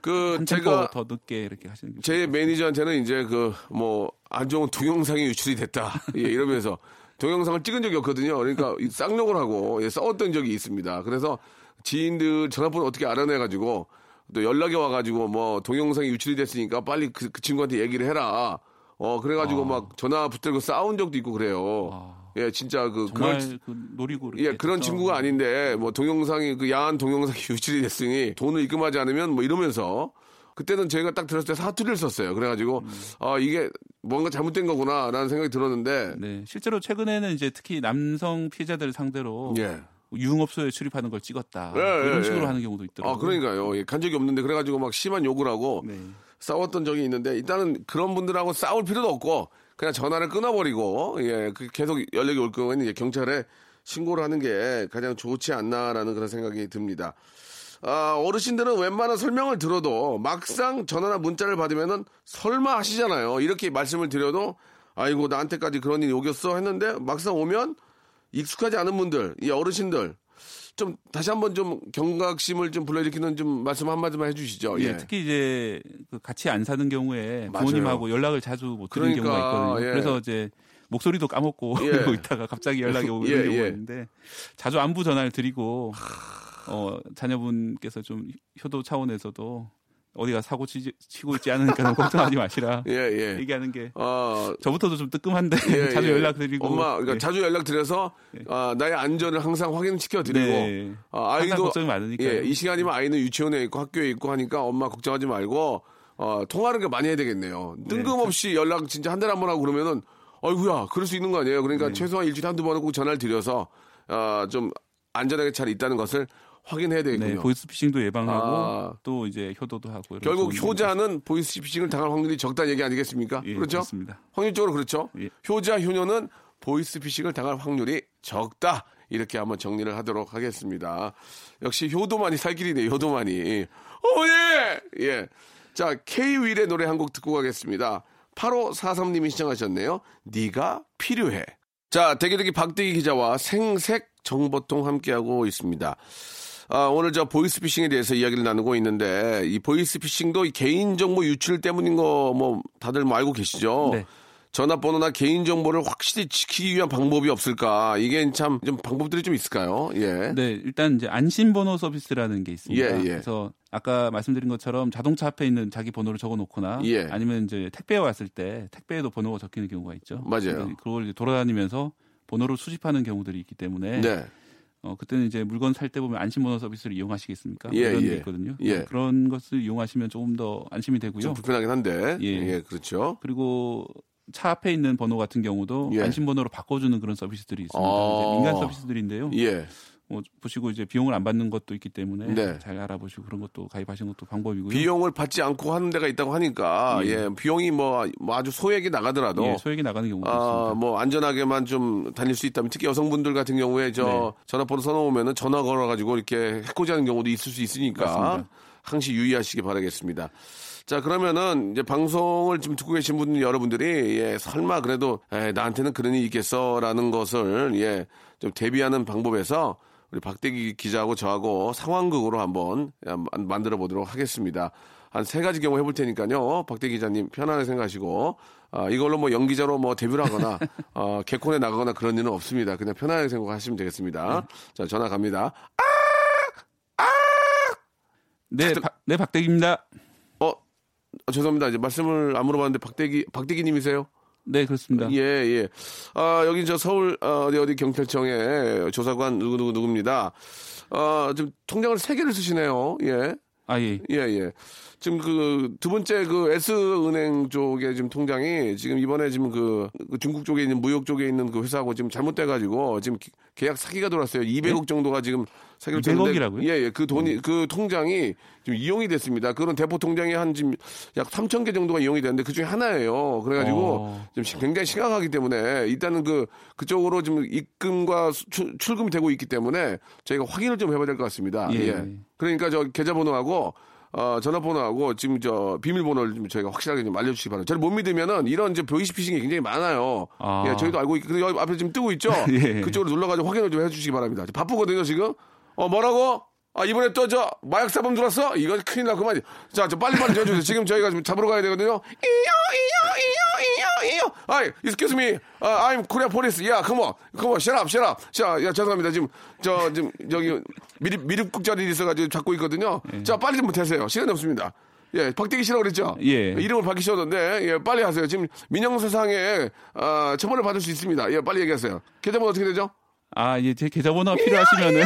그 제가 더 늦게 이렇게 하시는 게 제 매니저한테는 이제 그 뭐 안 좋은 동영상이 유출이 됐다 예, 이러면서 동영상을 찍은 적이 없거든요. 그러니까 쌍욕을 하고 예, 싸웠던 적이 있습니다. 그래서 지인들 전화번호 어떻게 알아내가지고 또 연락이 와가지고 뭐 동영상이 유출이 됐으니까 빨리 그, 그 친구한테 얘기를 해라. 어 그래가지고 아. 막 전화 붙들고 싸운 적도 있고 그래요. 아. 예, 진짜 그 그런 그 노리고 예 그런 친구가 아닌데 뭐 동영상이 그 야한 동영상이 유출이 됐으니 돈을 입금하지 않으면 뭐 이러면서 그때는 저희가 딱 들었을 때 사투리를 썼어요. 그래가지고 음. 아 이게 뭔가 잘못된 거구나라는 생각이 들었는데 네 실제로 최근에는 이제 특히 남성 피해자들 상대로 예. 유흥업소에 출입하는 걸 찍었다 예, 이런 예, 식으로 예. 하는 경우도 있더라고요. 아 그러니까요. 예, 간 적이 없는데 그래가지고 막 심한 욕을 하고 네. 싸웠던 적이 있는데 일단은 그런 분들하고 싸울 필요도 없고 그냥 전화를 끊어버리고 예그 계속 연락이 올 경우에는 이제 경찰에 신고를 하는 게 가장 좋지 않나라는 그런 생각이 듭니다. 아, 어르신들은 웬만한 설명을 들어도 막상 전화나 문자를 받으면은 설마 하시잖아요. 이렇게 말씀을 드려도 아이고 나한테까지 그런 일이 오겠어 했는데 막상 오면 익숙하지 않은 분들, 이 어르신들 좀 다시 한번 좀 경각심을 좀 불러일으키는 좀 말씀 한마디만 해주시죠. 예. 예. 특히 이제 그 같이 안 사는 경우에 부모님하고 맞아요. 연락을 자주 못 드리는 그러니까, 경우가 있거든요. 예. 그래서 이제 목소리도 까먹고 예. 이러고 있다가 갑자기 연락이 오는 예, 경우가 예. 있는데 자주 안부 전화를 드리고 어 자녀분께서 좀 효도 차원에서도 어디가 사고 치, 고 있지 않으니까 너무 걱정하지 마시라. 예, 예. 얘기하는 게. 어, 저부터도 좀 뜨끔한데 예, 자주 예. 연락드리고. 엄마, 그러니까 네. 자주 연락드려서 예. 어, 나의 안전을 항상 확인시켜드리고. 네. 어, 아이도 걱정이 많으니까. 예, 이 시간이면 아이는 유치원에 있고 학교에 있고 하니까 엄마 걱정하지 말고 어, 통화를 많이 해야 되겠네요. 네. 뜬금없이 연락 진짜 한 달에 한 번 하고 그러면은 어이구야 그럴 수 있는 거 아니에요. 그러니까 네. 최소한 일주일에 한두 번은 꼭 전화를 드려서 어, 좀 안전하게 잘 있다는 것을 확인해야 되겠군요. 네, 보이스피싱도 예방하고 아. 또 이제 효도도 하고. 결국 효자는 보이스피싱을 당할 확률이 적다는 얘기 아니겠습니까? 예, 그렇죠? 그렇습니다. 확률적으로 그렇죠. 예. 효자 효녀는 보이스피싱을 당할 확률이 적다. 이렇게 한번 정리를 하도록 하겠습니다. 역시 효도만이 살 길이네, 효도만이. 어머니! 예. 자, K-윌의 노래 한 곡 듣고 가겠습니다. 8543님이 시청하셨네요. 네가 필요해. 자, 대기대기 박대기 기자와 생색 정보통 함께하고 있습니다. 아, 오늘 저 보이스피싱에 대해서 이야기를 나누고 있는데 이 보이스피싱도 개인정보 유출 때문인 거 뭐 다들 뭐 알고 계시죠? 네. 전화번호나 개인정보를 확실히 지키기 위한 방법이 없을까? 이게 참 좀 방법들이 좀 있을까요? 예. 네, 일단 이제 안심번호 서비스라는 게 있습니다. 예, 예. 그래서 아까 말씀드린 것처럼 자동차 앞에 있는 자기 번호를 적어 놓거나 예. 아니면 이제 택배에 왔을 때 택배에도 번호가 적히는 경우가 있죠. 맞아요. 그걸 돌아다니면서 번호를 수집하는 경우들이 있기 때문에 네. 어, 그때는 이제 물건 살 때 보면 안심 번호 서비스를 이용하시겠습니까? 예, 그런 예. 게 있거든요. 예. 그런 것을 이용하시면 조금 더 안심이 되고요. 좀 불편하긴 한데. 예. 예, 그렇죠. 그리고 차 앞에 있는 번호 같은 경우도 예. 안심 번호로 바꿔주는 그런 서비스들이 있습니다. 아~ 민간 서비스들인데요. 예. 뭐 보시고 이제 비용을 안 받는 것도 있기 때문에 네. 잘 알아보시고 그런 것도 가입하시는 것도 방법이고요. 비용을 받지 않고 하는 데가 있다고 하니까 예, 예 비용이 뭐, 뭐, 아주 소액이 나가더라도 예, 소액이 나가는 경우가 아, 있습니다. 뭐 안전하게만 좀 다닐 수 있다면 특히 여성분들 같은 경우에 저 네. 전화번호 써놓으면은 전화 걸어가지고 이렇게 해코지하는 경우도 있을 수 있으니까 맞습니다. 항시 유의하시기 바라겠습니다. 자, 그러면은 이제 방송을 좀 듣고 계신 분 여러분들이 예, 설마 그래도 에, 나한테는 그런 일이 있겠어라는 것을 예, 좀 대비하는 방법에서 우리 박대기 기자하고 저하고 상황극으로 한번 만들어 보도록 하겠습니다. 한 세 가지 경우 해볼 테니까요. 박대기 기자님 편안하게 생각하시고 아, 이걸로 뭐 연기자로 뭐 데뷔를 하거나 어, 개콘에 나가거나 그런 일은 없습니다. 그냥 편안하게 생각하시면 되겠습니다. 네. 자 전화 갑니다. 아! 아! 네, 박, 네 박대기입니다. 어 죄송합니다. 이제 말씀을 안 물어봤는데 박대기 박대기님이세요? 네, 그렇습니다. 예, 예. 아, 여기 저 서울, 어, 어디 어디 경찰청에 조사관 누구누구 누구입니다. 아, 지금 통장을 세 개를 쓰시네요. 예. 아, 예. 예, 예. 지금 그 두 번째 그 S은행 쪽에 지금 통장이 지금 이번에 지금 그, 그 중국 쪽에 있는 무역 쪽에 있는 그 회사하고 지금 잘못돼 가지고 지금 계약 사기가 돌았어요. 200억 네? 정도가 지금 사기를 쳤는데 예, 예. 그 돈이 음. 그 통장이 지금 이용이 됐습니다. 그런 대포 통장이 한 지금 약 3천 개 정도가 이용이 됐는데 그 중에 하나예요. 그래 가지고 어. 지금 굉장히 심각하기 때문에 일단은 그 그쪽으로 좀 입금과 출, 출금이 되고 있기 때문에 저희가 확인을 좀 해봐야 될 것 같습니다. 예. 예. 그러니까 저 계좌번호하고 어, 전화번호하고 지금 저 비밀번호를 좀 저희가 확실하게 좀 알려주시기 바랍니다. 저를 못 믿으면은 이런 이제 보이스피싱이 굉장히 많아요. 아. 예, 저희도 알고 있고, 그 여기 앞에 지금 뜨고 있죠? 예. 그쪽으로 눌러가지고 확인을 좀 해주시기 바랍니다. 바쁘거든요, 지금. 어, 뭐라고? 아, 이번에 또 저 마약 사범 들었어? 이거 큰일 났구만. 자, 저 빨리빨리 줘주세요. 지금 저희가 좀 잡으러 가야 되거든요. 이요, 이요, 이요, 이요, 이요. 아이, excuse me. Uh, I'm Korea police. Yeah, come on. Come on. Shut up, shut up. 자, 야, 죄송합니다. 지금, 저, 지금, 여기, 미립, 미립국 자리 있어가지고 잡고 있거든요. 예. 자, 빨리 좀 되세요. 시간이 없습니다. 예, 박대기 씨라고 그랬죠? 예. 이름을 밝히셨는데, 예, 빨리 하세요. 지금 민영사상에, 아, 처벌을 받을 수 있습니다. 예, 빨리 얘기하세요. 계좌번호 어떻게 되죠? 아, 예, 제 계좌번호가 필요하시면은.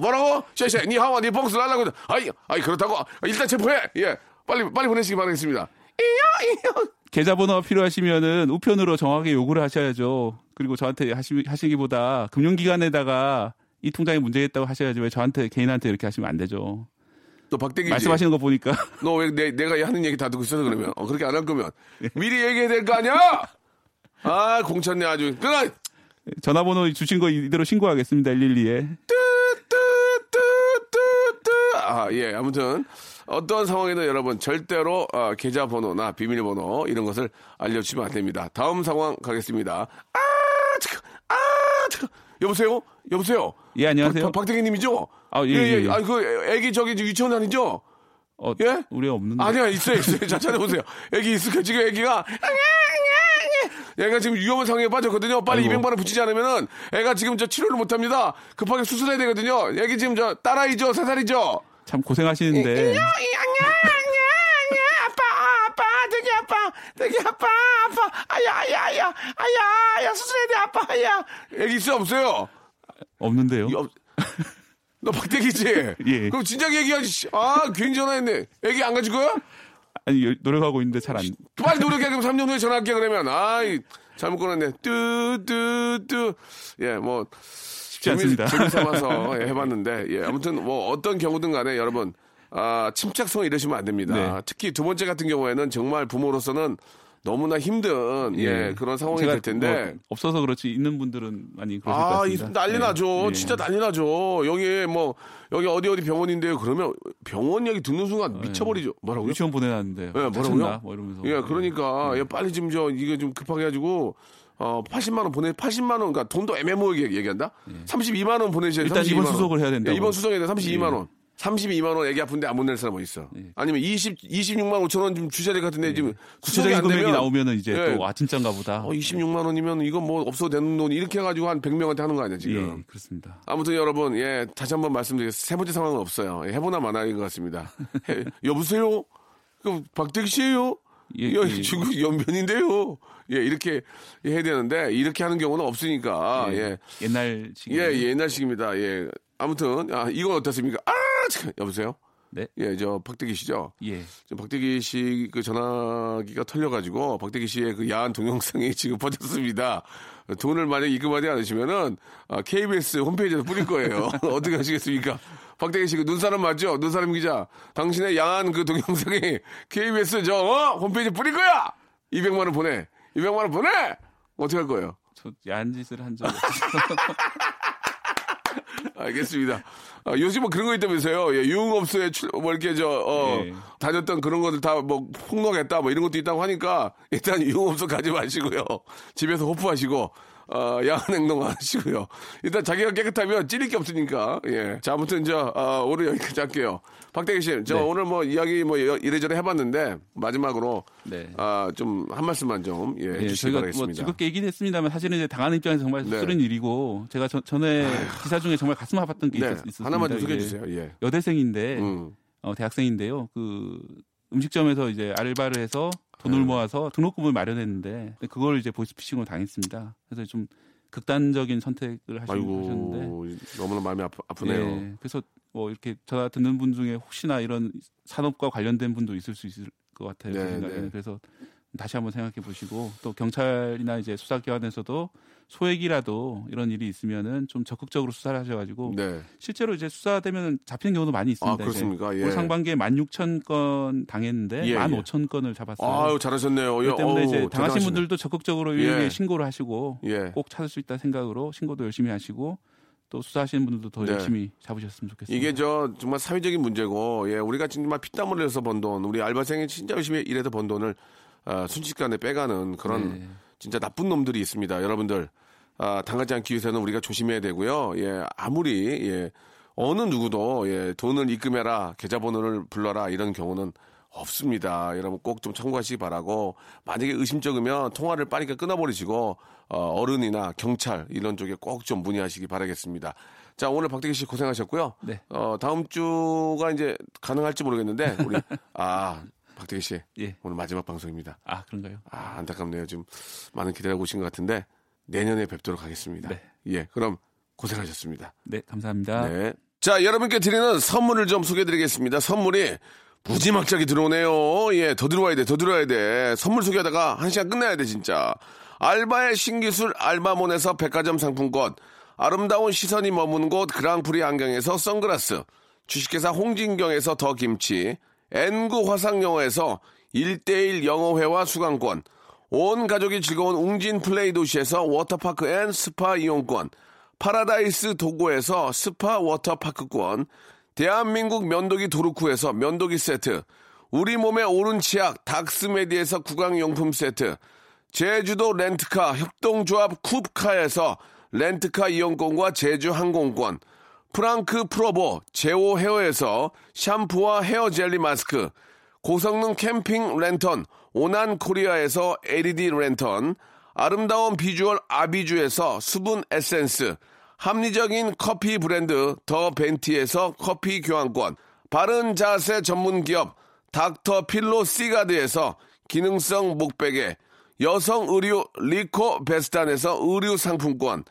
뭐라고? 쉐쉐, 니하와 니 펑스 날라고. 아이, 아이, 그렇다고. 일단 체포해. 예. 빨리, 빨리 보내시기 바라겠습니다. 이요, 이요. 계좌번호가 필요하시면은 우편으로 정확하게 요구를 하셔야죠. 그리고 저한테 하시, 하시기보다 금융기관에다가 이 통장에 문제 있다고 하셔야지 왜 저한테 개인한테 이렇게 하시면 안 되죠. 또 박대기 말씀하시는 거 보니까 너 왜 내가 하는 얘기 다 듣고 있어서 그러면 어, 그렇게 안 할 거면 미리 얘기해야 될 거 아니야? 아 공쳤네 아주. 끊어. 전화번호 주신 거 이대로 신고하겠습니다 112에. 아, 예. 아무튼 어떤 상황이든 여러분 절대로 어, 계좌번호나 비밀번호 이런 것을 알려주시면 안 됩니다. 다음 상황 가겠습니다. 아, 잠깐, 아, 잠깐. 여보세요? 여보세요? 예, 안녕하세요. 박, 박대기님이죠? 아, 예, 예. 예, 예. 아, 그 애기 저기 유치원 아니죠? 어, 예? 우리 없는데. 아니야, 있어요, 있어요. 자, 찾아보세요. 애기 있을까? 지금 애기가 얘가 지금 위험한 상황에 빠졌거든요. 빨리 아이고. 200만 원 붙이지 않으면은 애가 지금 저 치료를 못 합니다. 급하게 수술해야 되거든요. 애기 지금 저 딸아이죠? 세 살이죠? 참 고생하시는데. 아빠, 되게 아파, 되게 아파, 아파, 아야, 아야, 아야, 아야, 야, 수술해야 돼, 아빠, 아야. 애기 있어, 없어요? 없는데요. 너 박대기지? 예. 그럼 진작 얘기하지. 아, 괜히 전화했네. 애기 안 가질 거야? 아니, 노력하고 있는데 잘 안. 빨리 노력해. 그럼 3년 후에 전화할게, 그러면. 아이, 잘못 끊었네. 뚜, 뚜, 뚜. 예, 뭐. 쉽지 않습니다. 재미 삼아서 예, 해봤는데, 예, 아무튼 뭐 어떤 경우든 간에 여러분, 아, 침착성 이러시면 안 됩니다. 네. 특히 두 번째 같은 경우에는 정말 부모로서는 너무나 힘든 예, 예 그런 상황이 될 텐데 뭐 없어서 그렇지 있는 분들은 많이 그러실 아, 것 같습니다. 난리 네. 나죠. 예. 진짜 난리 나죠. 여기 뭐 여기 어디 어디 병원인데요. 그러면 병원 얘기 듣는 순간 네. 미쳐버리죠. 뭐라고요? 유치원 보내놨는데. 예, 뭐라고요? 뭐 이러면서. 예, 그러니까 예, 빨리 좀저 이게 좀 급하게 가지고 어, 80만 원 보내 80만 원 그러니까 돈도 애매모호하게 얘기한다. 예. 32만 원 보내셔야 일단 이번 수속을 해야 된다. 예, 이번 돼. 32만 원. 32만 원 애기 아픈데 안못낼 사람 뭐 있어. 예. 아니면 20 26만 5천 원 좀 주셔야 될 것 같은데 예. 지금 구체적인 금액이 나오면은 이제 예. 또 아 진짠가 보다. 어, 26만 원이면 이거 뭐 없어도 되는 돈 이렇게 해 가지고 한 100명한테 하는 거 아니야, 지금. 예, 그렇습니다. 아무튼 여러분, 예, 다시 한번 말씀드리겠습니다. 세 번째 상황은 없어요. 예, 해보나 마나인 것 같습니다. 해, 여보세요? 그 박대기 씨예요? 예, 예. 중국 연변인데요. 예, 이렇게 해야 되는데 이렇게 하는 경우는 없으니까. 예. 예. 옛날식. 예, 예, 옛날식입니다. 예. 아무튼 아, 이건 어떻습니까? 아, 참, 여보세요? 네. 예, 저 박대기 씨죠. 예. 지금 박대기 씨 그 전화기가 털려가지고 박대기 씨의 그 야한 동영상이 지금 퍼졌습니다. 돈을 만약 입금하지 않으시면은 아, KBS 홈페이지에서 뿌릴 거예요. 어떻게 하시겠습니까? 박대기 씨 그 눈사람 맞죠? 눈사람 기자. 당신의 야한 그 동영상이 KBS 저 어? 홈페이지에 뿌릴 거야. 200만 원 보내. 200만 원 보내. 어떻게 할 거예요? 저 야한 짓을 한 적 없어요. 알겠습니다. 아, 요즘은 그런 거 있다면서요. 예, 유흥업소에 출, 뭐 이렇게 저, 어, 예. 다녔던 그런 것들 다 뭐 폭로했다 뭐 이런 것도 있다고 하니까 일단 유흥업소 가지 마시고요. 집에서 호프하시고 어, 야한 행동 하시고요. 일단 자기가 깨끗하면 찌릴 게 없으니까. 예. 자, 아무튼 저, 어, 오늘 여기까지 할게요. 박대기 씨, 저 네. 오늘 뭐 이야기 뭐 이래저래 해봤는데 마지막으로 네. 아, 좀 한 말씀만 좀 예, 네, 해주시기 뭐 바라겠습니다. 뭐 즐겁게 얘기는 했습니다만 사실은 이제 당하는 입장에서 정말 네. 씁쓸한 일이고 제가 저, 전에 아휴. 기사 중에 정말 가슴 아팠던 게 네. 있었, 습니다 하나만 좀 소개해 주세요. 예. 여대생인데 음. 어, 대학생인데요. 그 음식점에서 이제 알바를 해서 돈을 네. 모아서 등록금을 마련했는데 그걸 이제 보이스피싱으로 당했습니다. 그래서 좀 극단적인 선택을 하셨는데 너무나 마음이 아프, 아프네요. 네, 그래서 뭐 이렇게 전화 듣는 분 중에 혹시나 이런 산업과 관련된 분도 있을 수 있을 것 같아요. 네, 네. 그래서 다시 한번 생각해 보시고 또 경찰이나 이제 수사기관에서도 소액이라도 이런 일이 있으면은 좀 적극적으로 수사를 하셔가지고 네. 실제로 이제 수사되면 잡히는 경우도 많이 있습니다. 아, 그렇습니까? 예. 올 상반기에 16,000 건 당했는데 예, 15,000건을 예. 잡았어요. 아유 잘하셨네요. 그 때문에 이제 당하신 대단하시네. 분들도 적극적으로 예. 신고를 하시고 예. 꼭 찾을 수 있다 생각으로 신고도 열심히 하시고 또 수사하시는 분들도 더 네. 열심히 잡으셨으면 좋겠습니다. 이게 저 정말 사회적인 문제고 예 우리가 정말 피땀 흘려서 번 돈, 우리 알바생이 진짜 열심히 일해서 번 돈을 아, 순식간에 빼가는 그런 네. 진짜 나쁜 놈들이 있습니다. 여러분들 아, 당하지 않기 위해서는 우리가 조심해야 되고요. 예 아무리 예 어느 누구도 예 돈을 입금해라 계좌번호를 불러라 이런 경우는 없습니다. 여러분 꼭 좀 참고하시기 바라고 만약에 의심적이면 통화를 빠르게 끊어버리시고 어, 른이나 경찰 이런 쪽에 꼭 좀 문의하시기 바라겠습니다. 자 오늘 박대기 씨 고생하셨고요. 네. 어, 다음 주가 이제 가능할지 모르겠는데 우리 아 박대기 씨 예. 오늘 마지막 방송입니다. 아 그런가요? 아 안타깝네요. 좀 많은 기대하고 오신 것 같은데 내년에 뵙도록 하겠습니다. 네. 예 그럼 고생하셨습니다. 네 감사합니다. 네. 자 여러분께 드리는 선물을 좀 소개해드리겠습니다. 선물이 무지막지하게 들어오네요. 예, 더 들어와야 돼, 더 들어와야 돼. 선물 소개하다가 한 시간 끝내야 돼, 진짜. 알바의 신기술 알바몬에서 백화점 상품권, 아름다운 시선이 머무는 곳 그랑프리 안경에서 선글라스, 주식회사 홍진경에서 더 김치, N구 화상영어에서 1대1 영어회화 수강권, 온 가족이 즐거운 웅진 플레이 도시에서 워터파크 and 스파 이용권, 파라다이스 도고에서 스파 워터파크권, 대한민국 면도기 도루코에서 면도기 세트, 우리 몸에 옳은 치약 닥스메디에서 구강용품 세트, 제주도 렌트카 협동조합 쿱카에서 렌트카 이용권과 제주 항공권, 프랑크 프로보 제오 헤어에서 샴푸와 헤어 젤리 마스크, 고성능 캠핑 랜턴 오난 코리아에서 LED 랜턴, 아름다운 비주얼 아비주에서 수분 에센스, 합리적인 커피 브랜드 더 벤티에서 커피 교환권, 바른 자세 전문 기업 닥터 필로 시가드에서 기능성 목베개, 여성 의류 리코 베스탄에서 의류 상품권,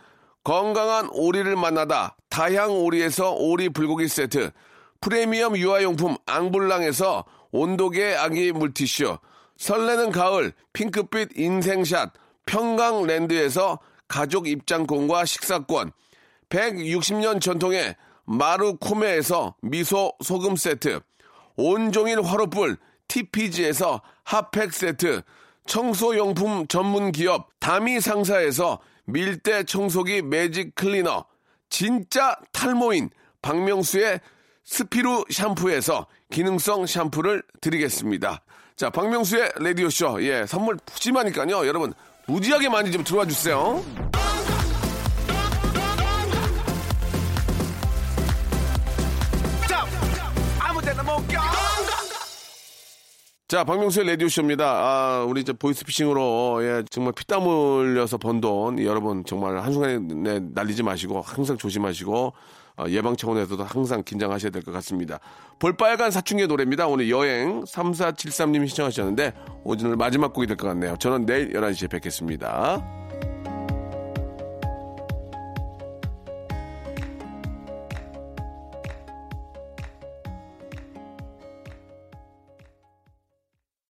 건강한 오리를 만나다 다향 오리에서 오리 불고기 세트, 프리미엄 유아용품 앙블랑에서 온도계 아기 물티슈, 설레는 가을 핑크빛 인생샷 평강랜드에서 가족 입장권과 식사권, 160년 전통의 마루코메에서 미소 소금 세트, 온종일 화로불 TPG에서 핫팩 세트, 청소용품 전문 기업 다미 상사에서 밀대 청소기 매직 클리너, 진짜 탈모인 박명수의 스피루 샴푸에서 기능성 샴푸를 드리겠습니다. 자, 박명수의 라디오쇼. 예, 선물 푸짐하니까요. 여러분, 무지하게 많이 좀 들어와 주세요. 자, 박명수의 라디오쇼입니다. 아, 우리 이제 보이스피싱으로, 예, 정말 피땀 흘려서 번 돈, 여러분, 정말 한순간에 네, 날리지 마시고, 항상 조심하시고, 어, 예방 차원에서도 항상 긴장하셔야 될 것 같습니다. 볼빨간 사춘기의 노래입니다. 오늘 여행 3473님이 신청하셨는데, 오늘 마지막 곡이 될 것 같네요. 저는 내일 11시에 뵙겠습니다.